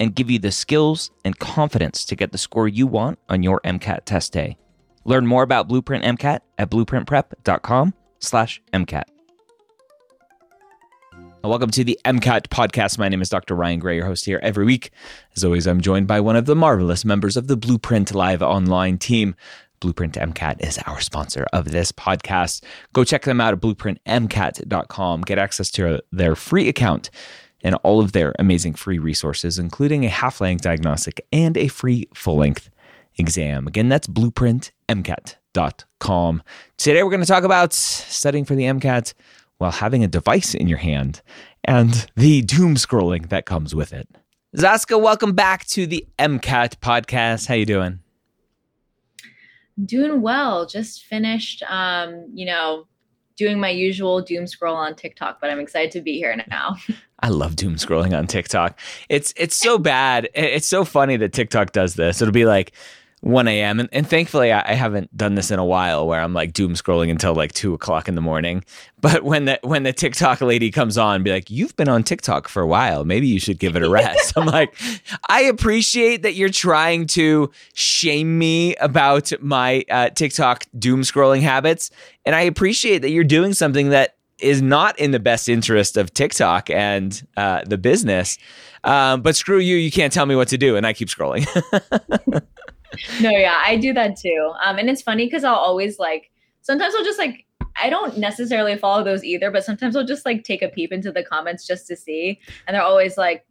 and give you the skills and confidence to get the score you want on your MCAT test day. Learn more about Blueprint MCAT at blueprintprep.com slash MCAT. Welcome to the MCAT podcast. My name is Dr. Ryan Gray, your host here every week. As always, I'm joined by one of the marvelous members of the Blueprint Live online team. Blueprint MCAT is our sponsor of this podcast. Go check them out at blueprintmcat.com. Get access to their free account and all of their amazing free resources, including a half length diagnostic and a free full length exam. Again, that's blueprintmcat.com. Today, we're going to talk about studying for the MCAT while having a device in your hand and the doom scrolling that comes with it. Zaska, welcome back to the MCAT podcast. How you doing? Doing well. Just finished um, you know, doing my usual doom scroll on TikTok, but I'm excited to be here now. I love doom scrolling on TikTok. It's it's so bad. It's so funny that TikTok does this. It'll be like 1 a.m. And, and thankfully, I, I, haven't done this in a while where I'm like doom scrolling until like two o'clock in the morning. But when the when the TikTok lady comes on, be like, "You've been on TikTok for a while. Maybe you should give it a rest." I'm like, I appreciate that you're trying to shame me about my uh, TikTok doom scrolling habits, and I appreciate that you're doing something that is not in the best interest of TikTok and uh, the business. Um, but screw you, you can't tell me what to do, and I keep scrolling. no, yeah, I do that too. Um, and it's funny because I'll always like sometimes I'll just like I don't necessarily follow those either, but sometimes I'll just like take a peep into the comments just to see, and they're always like,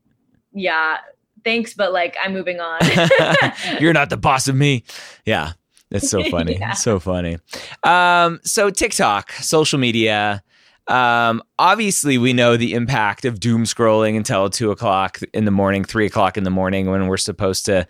"Yeah, thanks, but like I'm moving on." You're not the boss of me. Yeah, it's so funny. yeah. So funny. Um, so TikTok, social media. Um, obviously, we know the impact of doom scrolling until two o'clock in the morning, three o'clock in the morning when we're supposed to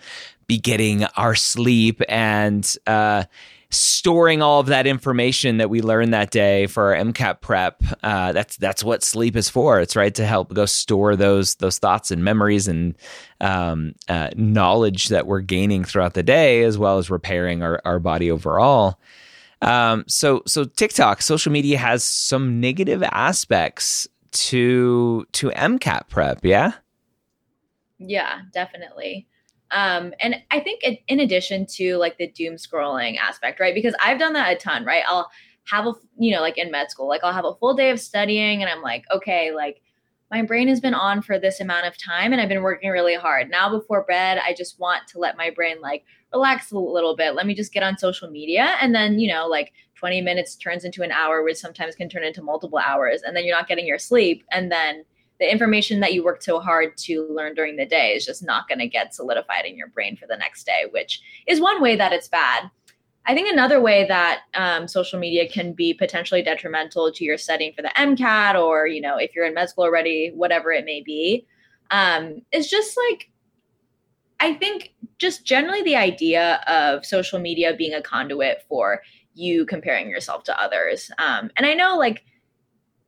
be getting our sleep and uh, storing all of that information that we learned that day for our MCAT prep. Uh, that's that's what sleep is for. It's right to help go store those those thoughts and memories and um, uh, knowledge that we're gaining throughout the day, as well as repairing our, our body overall. Um, so so TikTok, social media has some negative aspects to to MCAT prep. Yeah. Yeah, definitely. Um, and I think it, in addition to like the doom scrolling aspect, right? Because I've done that a ton, right? I'll have a, you know, like in med school, like I'll have a full day of studying and I'm like, okay, like my brain has been on for this amount of time and I've been working really hard. Now before bed, I just want to let my brain like relax a little bit. Let me just get on social media. And then, you know, like 20 minutes turns into an hour, which sometimes can turn into multiple hours. And then you're not getting your sleep. And then the information that you worked so hard to learn during the day is just not going to get solidified in your brain for the next day, which is one way that it's bad. I think another way that um, social media can be potentially detrimental to your studying for the MCAT, or you know, if you're in med school already, whatever it may be, um, is just like I think just generally the idea of social media being a conduit for you comparing yourself to others. Um, and I know like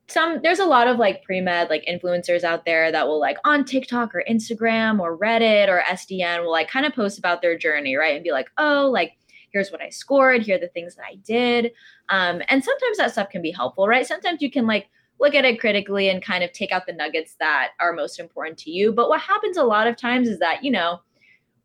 some there's a lot of like pre-med like influencers out there that will like on TikTok or Instagram or Reddit or SDN will like kind of post about their journey, right? And be like, oh, like here's what I scored, here are the things that I did. Um, and sometimes that stuff can be helpful, right? Sometimes you can like look at it critically and kind of take out the nuggets that are most important to you. But what happens a lot of times is that, you know,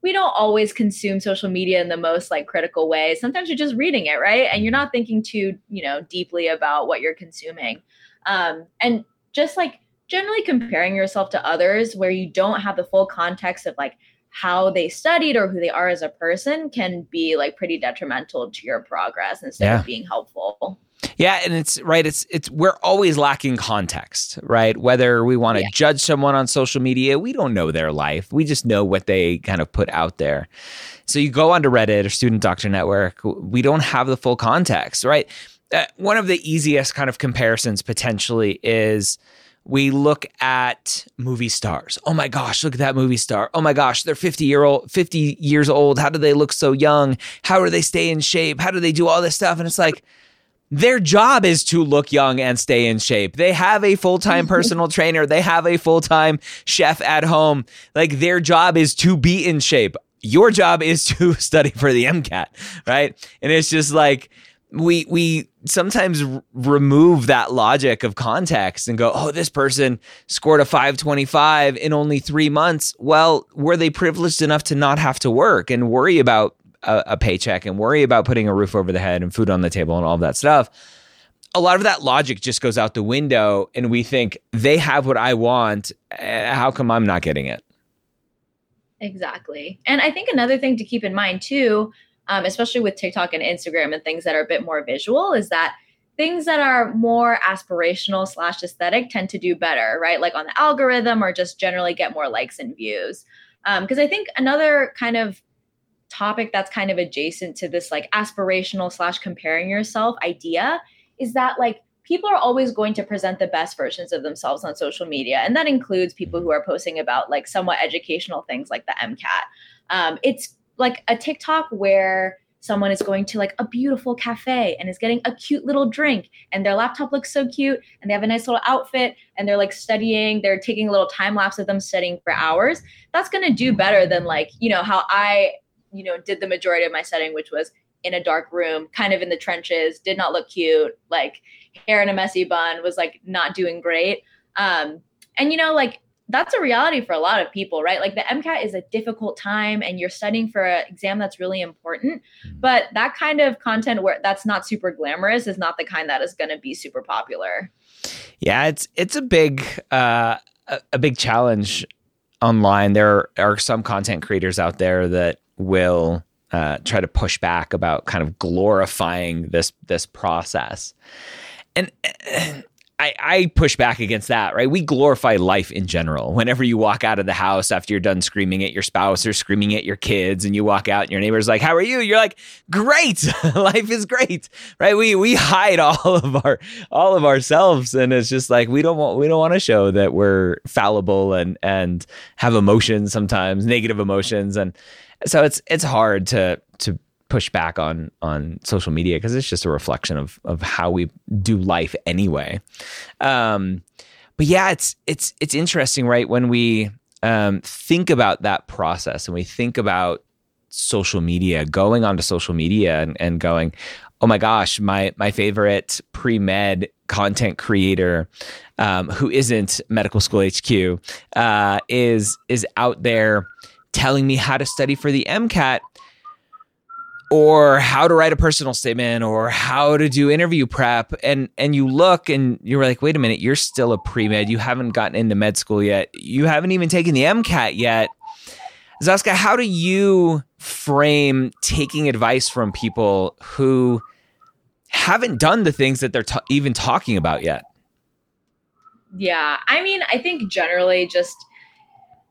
we don't always consume social media in the most like critical way. Sometimes you're just reading it, right? And you're not thinking too, you know, deeply about what you're consuming. Um, and just like generally comparing yourself to others where you don't have the full context of like how they studied or who they are as a person can be like pretty detrimental to your progress instead yeah. of being helpful. Yeah, and it's right. It's it's we're always lacking context, right? Whether we want to yeah. judge someone on social media, we don't know their life. We just know what they kind of put out there. So you go onto Reddit or Student Doctor Network, we don't have the full context, right? Uh, one of the easiest kind of comparisons potentially is we look at movie stars. Oh my gosh, look at that movie star. Oh my gosh, they're 50 year old 50 years old. How do they look so young? How do they stay in shape? How do they do all this stuff? And it's like their job is to look young and stay in shape. They have a full-time personal trainer, they have a full-time chef at home. Like their job is to be in shape. Your job is to study for the MCAT, right? And it's just like we we sometimes r- remove that logic of context and go, "Oh, this person scored a 525 in only 3 months." Well, were they privileged enough to not have to work and worry about a, a paycheck and worry about putting a roof over the head and food on the table and all of that stuff? a lot of that logic just goes out the window and we think they have what I want. Eh, how come I'm not getting it? Exactly. And I think another thing to keep in mind too um, especially with TikTok and Instagram and things that are a bit more visual, is that things that are more aspirational slash aesthetic tend to do better, right? Like on the algorithm or just generally get more likes and views. Because um, I think another kind of topic that's kind of adjacent to this like aspirational slash comparing yourself idea is that like people are always going to present the best versions of themselves on social media and that includes people who are posting about like somewhat educational things like the mcat um, it's like a TikTok where someone is going to like a beautiful cafe and is getting a cute little drink and their laptop looks so cute and they have a nice little outfit and they're like studying they're taking a little time lapse of them studying for hours that's going to do better than like you know how i you know did the majority of my studying which was in a dark room kind of in the trenches did not look cute like hair in a messy bun was like not doing great. Um and you know like that's a reality for a lot of people, right? Like the MCAT is a difficult time and you're studying for an exam that's really important. Mm-hmm. But that kind of content where that's not super glamorous is not the kind that is going to be super popular. Yeah, it's it's a big uh, a big challenge online. There are some content creators out there that will uh, try to push back about kind of glorifying this this process. And I, I push back against that, right? We glorify life in general. Whenever you walk out of the house after you're done screaming at your spouse or screaming at your kids, and you walk out and your neighbor's like, How are you? You're like, Great, life is great. Right? We we hide all of our all of ourselves. And it's just like we don't want we don't want to show that we're fallible and and have emotions sometimes, negative emotions. And so it's it's hard to to push back on on social media because it's just a reflection of of how we do life anyway. Um, but yeah, it's it's it's interesting, right? When we um, think about that process and we think about social media, going onto social media and, and going, oh my gosh, my my favorite pre med content creator um, who isn't Medical School HQ uh, is is out there telling me how to study for the MCAT or how to write a personal statement or how to do interview prep. And and you look and you're like wait a minute you're still a pre-med. You haven't gotten into med school yet. You haven't even taken the mcat yet. Zaskia, how do you frame taking advice from people who haven't done the things that they're t- even talking about yet? Yeah i mean i think generally just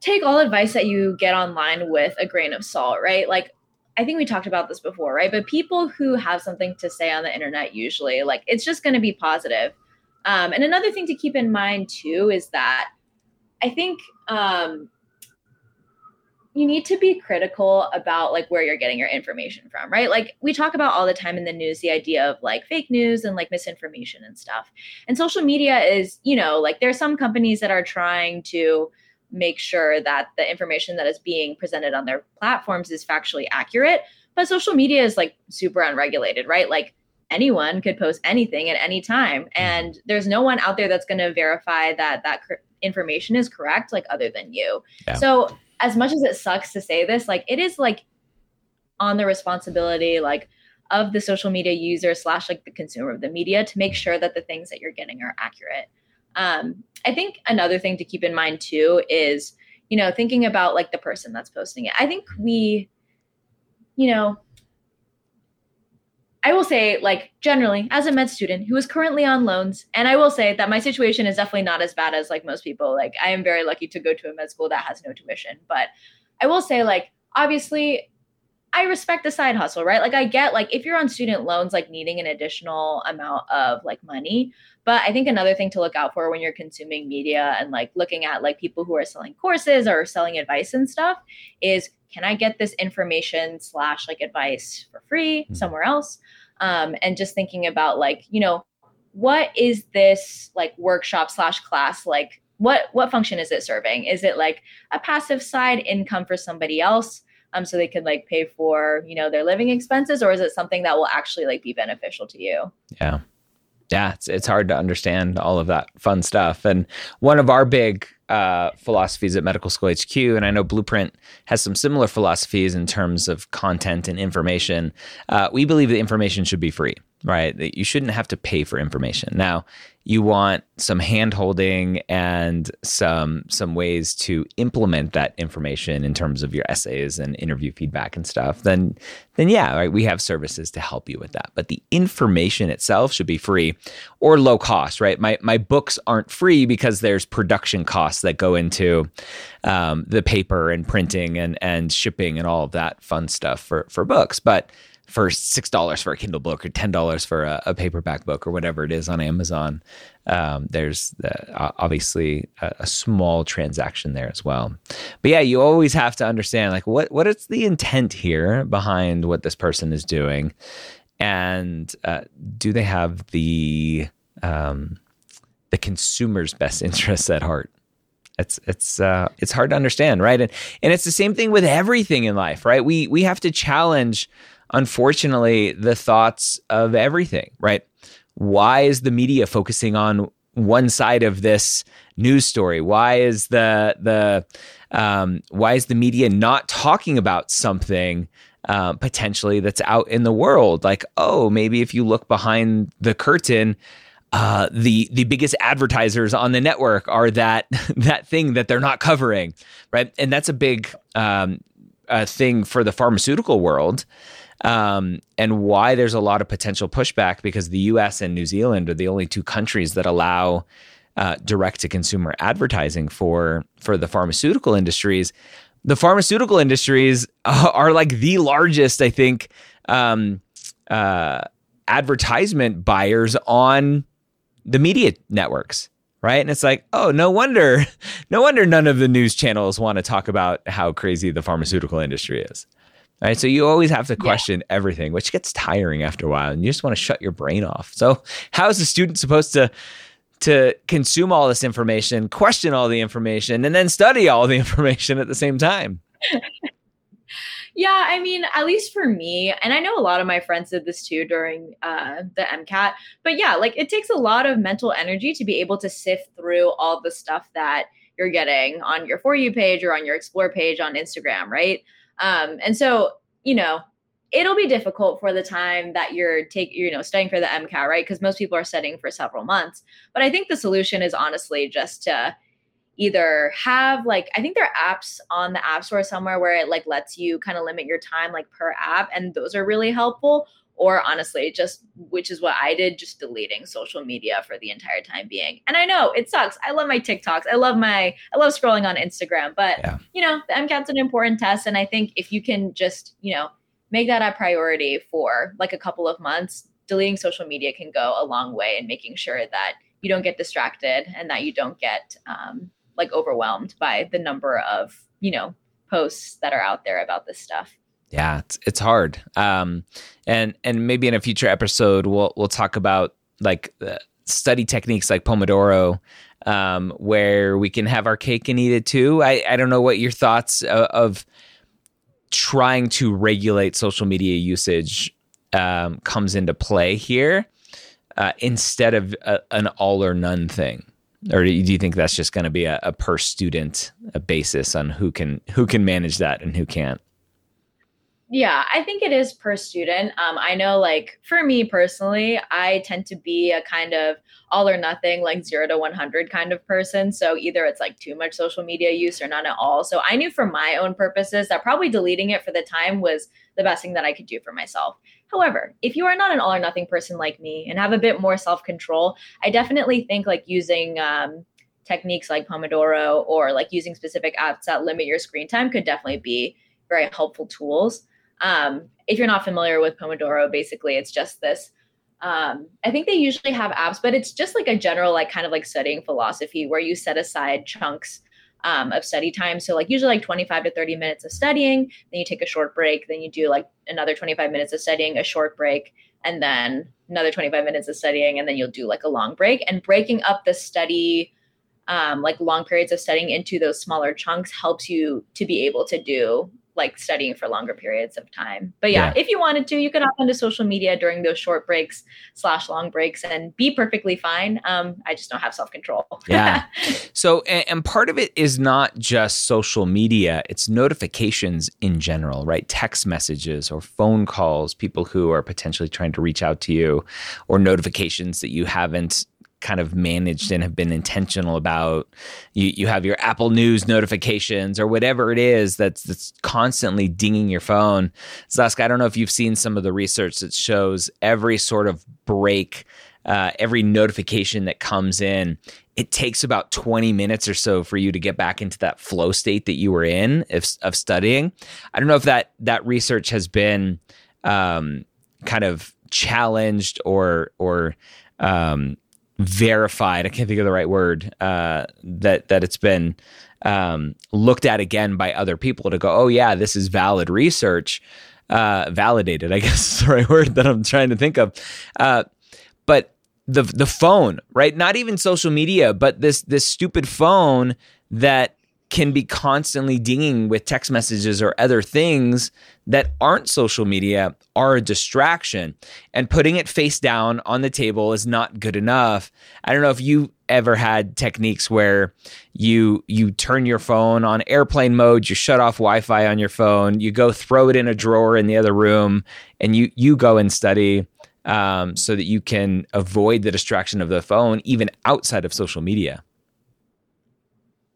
take all advice that you get online with a grain of salt right? Like I think we talked about this before, right? But people who have something to say on the internet usually, like, it's just going to be positive. Um, and another thing to keep in mind too is that I think um, you need to be critical about like where you're getting your information from, right? Like we talk about all the time in the news the idea of like fake news and like misinformation and stuff. And social media is, you know, like there are some companies that are trying to make sure that the information that is being presented on their platforms is factually accurate. But social media is like super unregulated, right? Like anyone could post anything at any time mm-hmm. and there's no one out there that's going to verify that that cr- information is correct like other than you. Yeah. So as much as it sucks to say this, like it is like on the responsibility like of the social media user slash like the consumer of the media to make sure that the things that you're getting are accurate. Um, I think another thing to keep in mind too is, you know, thinking about like the person that's posting it. I think we, you know, I will say, like, generally, as a med student who is currently on loans, and I will say that my situation is definitely not as bad as like most people. Like, I am very lucky to go to a med school that has no tuition. But I will say, like, obviously, I respect the side hustle, right? Like, I get, like, if you're on student loans, like, needing an additional amount of like money. But I think another thing to look out for when you're consuming media and like looking at like people who are selling courses or selling advice and stuff is can I get this information slash like advice for free mm-hmm. somewhere else? Um, and just thinking about like, you know, what is this like workshop slash class like? What what function is it serving? Is it like a passive side income for somebody else? Um, so they can like pay for you know their living expenses, or is it something that will actually like be beneficial to you? Yeah yeah, it's it's hard to understand all of that fun stuff. And one of our big uh, philosophies at Medical School HQ, and I know Blueprint has some similar philosophies in terms of content and information. Uh, we believe that information should be free, right? That you shouldn't have to pay for information. Now, you want some handholding and some some ways to implement that information in terms of your essays and interview feedback and stuff then then yeah right we have services to help you with that but the information itself should be free or low cost right my my books aren't free because there's production costs that go into um, the paper and printing and and shipping and all of that fun stuff for for books but for six dollars for a Kindle book or ten dollars for a, a, paperback book or whatever it is on Amazon. Um, there's uh, obviously a, a, small transaction there as well. But yeah, you always have to understand like what what is the intent here behind what this person is doing, and uh, do they have the um, the consumer's best interests at heart? It's it's uh, it's hard to understand, right? And and it's the same thing with everything in life, right? We we have to challenge unfortunately, the thoughts of everything, right? Why is the media focusing on one side of this news story? Why is the the um, why is the media not talking about something uh, potentially that's out in the world? Like, oh, maybe if you look behind the curtain, uh, the the biggest advertisers on the network are that that thing that they're not covering, right? And that's a big um, uh, thing for the pharmaceutical world um, and why there's a lot of potential pushback because the US and New Zealand are the only two countries that allow uh, direct to consumer advertising for for the pharmaceutical industries. The pharmaceutical industries are like the largest, I think, um, uh, advertisement buyers on the media networks right? And it's like, oh, no wonder, no wonder none of the news channels want to talk about how crazy the pharmaceutical industry is. Right. So you always have to question yeah. everything, which gets tiring after a while. And you just want to shut your brain off. So how is a student supposed to to consume all this information, question all the information, and then study all the information at the same time? Yeah, I mean, at least for me, and I know a lot of my friends did this too during uh, the MCAT. But yeah, like it takes a lot of mental energy to be able to sift through all the stuff that you're getting on your For You page or on your Explore page on Instagram, right? Um, and so, you know, it'll be difficult for the time that you're take you know studying for the MCAT, right? Because most people are studying for several months. But I think the solution is honestly just to either have like I think there are apps on the App Store somewhere where it like lets you kind of limit your time like per app, and those are really helpful. Or honestly just which is what i did just deleting social media for the entire time being. And i know it sucks. I love my tiktoks. I love my i love scrolling on instagram. But yeah. you know the mcat's an important test. And i think if you can just you know make that a priority for like a couple of months deleting social media can go a long way in making sure that you don't get distracted and that you don't get um, like overwhelmed by the number of you know posts that are out there about this stuff yeah, it's it's hard. Um, and and maybe in a future episode we'll we'll talk about like uh, study techniques like Pomodoro, um, where we can have our cake and eat it too. I I don't know what your thoughts of, of trying to regulate social media usage um, comes into play here uh, instead of a, an all or none thing or do you think that's just going to be a, a per student a basis on who can who can manage that and who can't Yeah, I think it is per student. Um, I know, like, for me personally, I tend to be a kind of all or nothing, like zero to 100 kind of person. So either it's like too much social media use or none at all. So I knew for my own purposes that probably deleting it for the time was the best thing that I could do for myself. However, if you are not an all or nothing person like me and have a bit more self control, I definitely think like using, um, techniques like Pomodoro or like using specific apps that limit your screen time could definitely be very helpful tools. Um, if you're not familiar with Pomodoro, basically it's just this. Um, I think they usually have apps, but it's just like a general, like kind of like studying philosophy where you set aside chunks um, of study time. So like usually like 25 to 30 minutes of studying, then you take a short break, then you do like another 25 minutes of studying, a short break, and then another 25 minutes of studying, and then you'll do like a long break. And breaking up the study, um, like long periods of studying into those smaller chunks helps you to be able to do like studying for longer periods of time. But yeah, yeah, if you wanted to, you could hop onto social media during those short breaks slash long breaks and be perfectly fine. Um, I just don't have self control. yeah. So, and, and part of it is not just social media; it's notifications in general, right? Text messages or phone calls, people who are potentially trying to reach out to you, or notifications that you haven't kind of managed and have been intentional about. You you have your Apple News notifications or whatever it is that's that's constantly dinging your phone. Zask, I don't know if you've seen some of the research that shows every sort of break, uh, every notification that comes in. It takes about 20 minutes or so for you to get back into that flow state that you were in of, of studying. I don't know if that that research has been um, kind of challenged or or um, verified. I can't think of the right word. Uh, that that it's been um, looked at again by other people to go, oh yeah, this is valid research, uh, validated. I guess is the right word that I'm trying to think of. Uh, but the the phone, right? Not even social media, but this this stupid phone that can be constantly dinging with text messages or other things that aren't social media are a distraction. And putting it face down on the table is not good enough. I don't know if you ever had techniques where you you turn your phone on airplane mode, you shut off Wi-Fi on your phone, you go throw it in a drawer in the other room, and you you go and study um, so that you can avoid the distraction of the phone even outside of social media.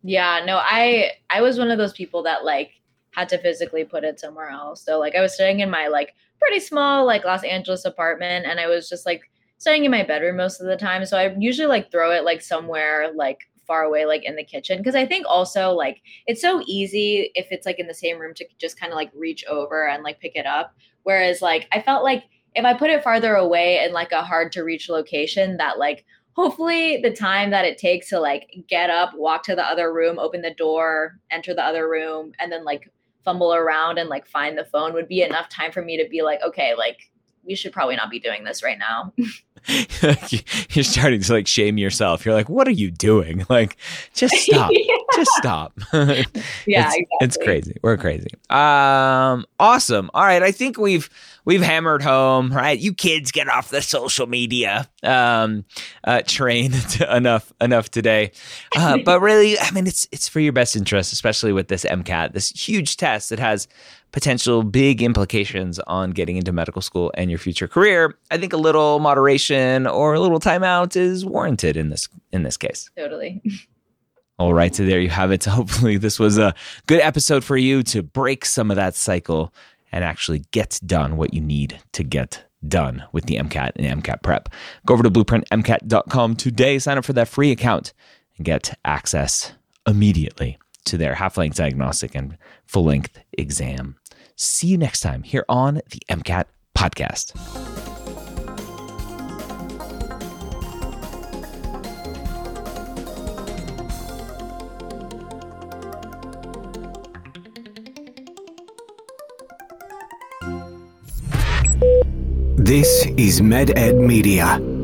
Yeah, no, I I was one of those people that like had to physically put it somewhere else. So like I was studying in my like pretty small like Los Angeles apartment and I was just like staying in my bedroom most of the time. So I usually like throw it like somewhere like far away like in the kitchen because I think also like it's so easy if it's like in the same room to just kind of like reach over and like pick it up whereas like I felt like if I put it farther away in like a hard to reach location that like hopefully the time that it takes to like get up, walk to the other room, open the door, enter the other room, and then like fumble around and like find the phone would be enough time for me to be like, okay, like we should probably not be doing this right now. You're starting to like shame yourself. You're like, what are you doing? Like, just stop. yeah. Just stop. yeah, it's, exactly. it's crazy. We're crazy. Um, awesome. All right. I think we've we've hammered home, right? You kids get off the social media um, uh, train enough enough today. Uh, but really, I mean, it's it's for your best interest, especially with this MCAT, this huge test that has potential big implications on getting into medical school and your future career. I think a little moderation or a little timeout is warranted in this in this case. Totally. All right, so there you have it. Hopefully, this was a good episode for you to break some of that cycle and actually get done what you need to get done with the MCAT and MCAT prep. Go over to blueprintmcat.com today, sign up for that free account, and get access immediately to their half length diagnostic and full length exam. See you next time here on the MCAT podcast. This is MedEd Media.